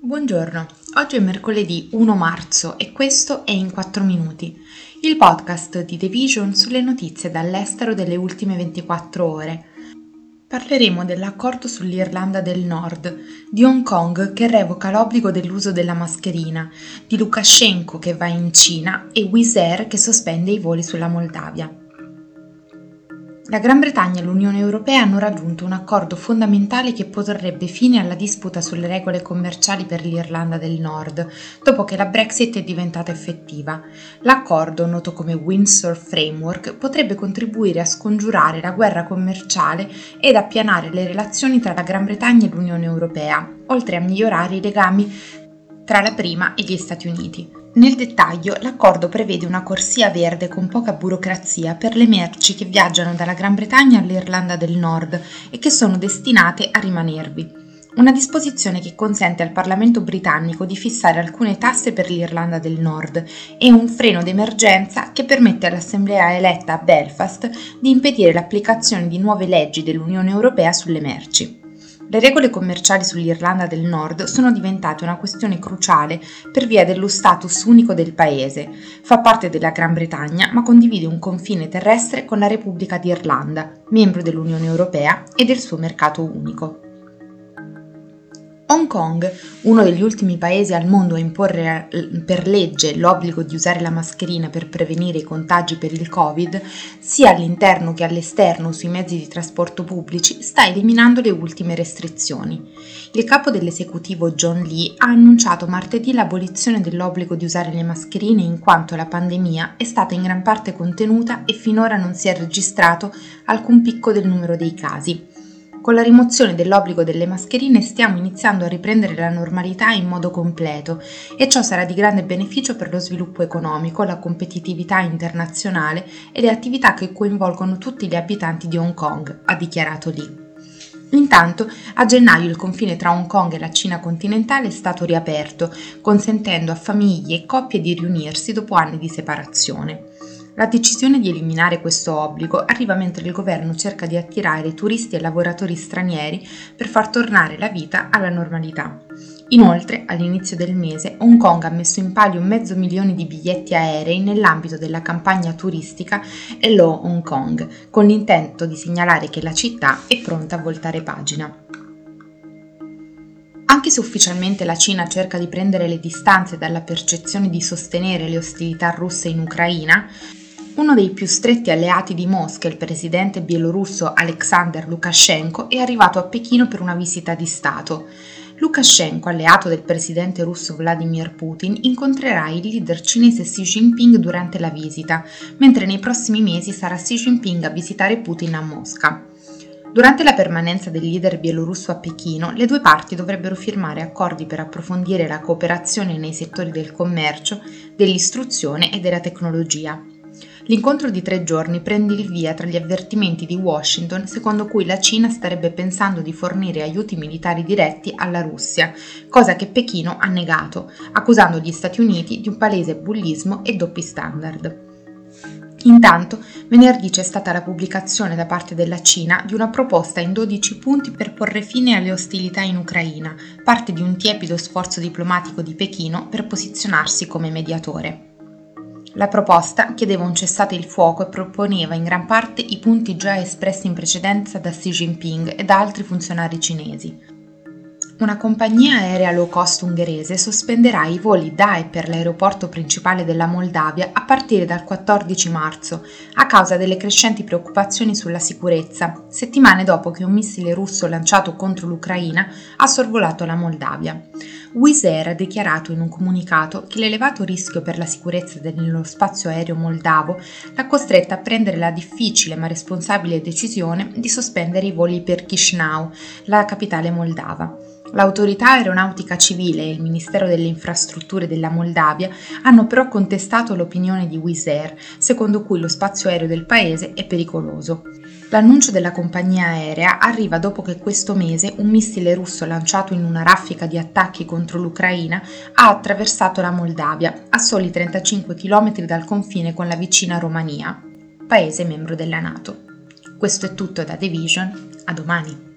Buongiorno, oggi è mercoledì 1 marzo e questo è In 4 Minuti, il podcast di The Vision sulle notizie dall'estero delle ultime 24 ore. Parleremo dell'accordo sull'Irlanda del Nord, di Hong Kong che revoca l'obbligo dell'uso della mascherina, di Lukashenko che va in Cina e Wizz Air che sospende i voli sulla Moldavia. La Gran Bretagna e l'Unione Europea hanno raggiunto un accordo fondamentale che porrebbe fine alla disputa sulle regole commerciali per l'Irlanda del Nord, dopo che la Brexit è diventata effettiva. L'accordo, noto come Windsor Framework, potrebbe contribuire a scongiurare la guerra commerciale ed appianare le relazioni tra la Gran Bretagna e l'Unione Europea, oltre a migliorare i legami tra la prima e gli Stati Uniti. Nel dettaglio, l'accordo prevede una corsia verde con poca burocrazia per le merci che viaggiano dalla Gran Bretagna all'Irlanda del Nord e che sono destinate a rimanervi. Una disposizione che consente al Parlamento britannico di fissare alcune tasse per l'Irlanda del Nord e un freno d'emergenza che permette all'Assemblea eletta a Belfast di impedire l'applicazione di nuove leggi dell'Unione Europea sulle merci. Le regole commerciali sull'Irlanda del Nord sono diventate una questione cruciale per via dello status unico del paese. Fa parte della Gran Bretagna ma condivide un confine terrestre con la Repubblica d'Irlanda, membro dell'Unione Europea e del suo mercato unico. Hong Kong, uno degli ultimi paesi al mondo a imporre eh, per legge l'obbligo di usare la mascherina per prevenire i contagi per il Covid, sia all'interno che all'esterno sui mezzi di trasporto pubblici, sta eliminando le ultime restrizioni. Il capo dell'esecutivo John Lee ha annunciato martedì l'abolizione dell'obbligo di usare le mascherine in quanto la pandemia è stata in gran parte contenuta e finora non si è registrato alcun picco del numero dei casi. Con la rimozione dell'obbligo delle mascherine stiamo iniziando a riprendere la normalità in modo completo e ciò sarà di grande beneficio per lo sviluppo economico, la competitività internazionale e le attività che coinvolgono tutti gli abitanti di Hong Kong, ha dichiarato Lee. Intanto, a gennaio il confine tra Hong Kong e la Cina continentale è stato riaperto, consentendo a famiglie e coppie di riunirsi dopo anni di separazione. La decisione di eliminare questo obbligo arriva mentre il governo cerca di attirare turisti e lavoratori stranieri per far tornare la vita alla normalità. Inoltre, all'inizio del mese, Hong Kong ha messo in palio mezzo milione di biglietti aerei nell'ambito della campagna turistica Hello Hong Kong, con l'intento di segnalare che la città è pronta a voltare pagina. Anche se ufficialmente la Cina cerca di prendere le distanze dalla percezione di sostenere le ostilità russe in Ucraina, uno dei più stretti alleati di Mosca, il presidente bielorusso Alexander Lukashenko, è arrivato a Pechino per una visita di Stato. Lukashenko, alleato del presidente russo Vladimir Putin, incontrerà il leader cinese Xi Jinping durante la visita, mentre nei prossimi mesi sarà Xi Jinping a visitare Putin a Mosca. Durante la permanenza del leader bielorusso a Pechino, le due parti dovrebbero firmare accordi per approfondire la cooperazione nei settori del commercio, dell'istruzione e della tecnologia. L'incontro di tre giorni prende il via tra gli avvertimenti di Washington secondo cui la Cina starebbe pensando di fornire aiuti militari diretti alla Russia, cosa che Pechino ha negato, accusando gli Stati Uniti di un palese bullismo e doppi standard. Intanto, venerdì c'è stata la pubblicazione da parte della Cina di una proposta in 12 punti per porre fine alle ostilità in Ucraina, parte di un tiepido sforzo diplomatico di Pechino per posizionarsi come mediatore. La proposta chiedeva un cessate il fuoco e proponeva in gran parte i punti già espressi in precedenza da Xi Jinping e da altri funzionari cinesi. Una compagnia aerea low cost ungherese sospenderà i voli da e per l'aeroporto principale della Moldavia a partire dal 14 marzo, a causa delle crescenti preoccupazioni sulla sicurezza, settimane dopo che un missile russo lanciato contro l'Ucraina ha sorvolato la Moldavia. Wizz Air ha dichiarato in un comunicato che l'elevato rischio per la sicurezza nello spazio aereo moldavo l'ha costretta a prendere la difficile ma responsabile decisione di sospendere i voli per Chisinau, la capitale moldava. L'autorità aeronautica civile e il Ministero delle Infrastrutture della Moldavia hanno però contestato l'opinione di Wizz Air, secondo cui lo spazio aereo del paese è pericoloso. L'annuncio della compagnia aerea arriva dopo che questo mese un missile russo lanciato in una raffica di attacchi contro l'Ucraina ha attraversato la Moldavia, a soli 35 km dal confine con la vicina Romania, paese membro della Nato. Questo è tutto da The Vision, a domani.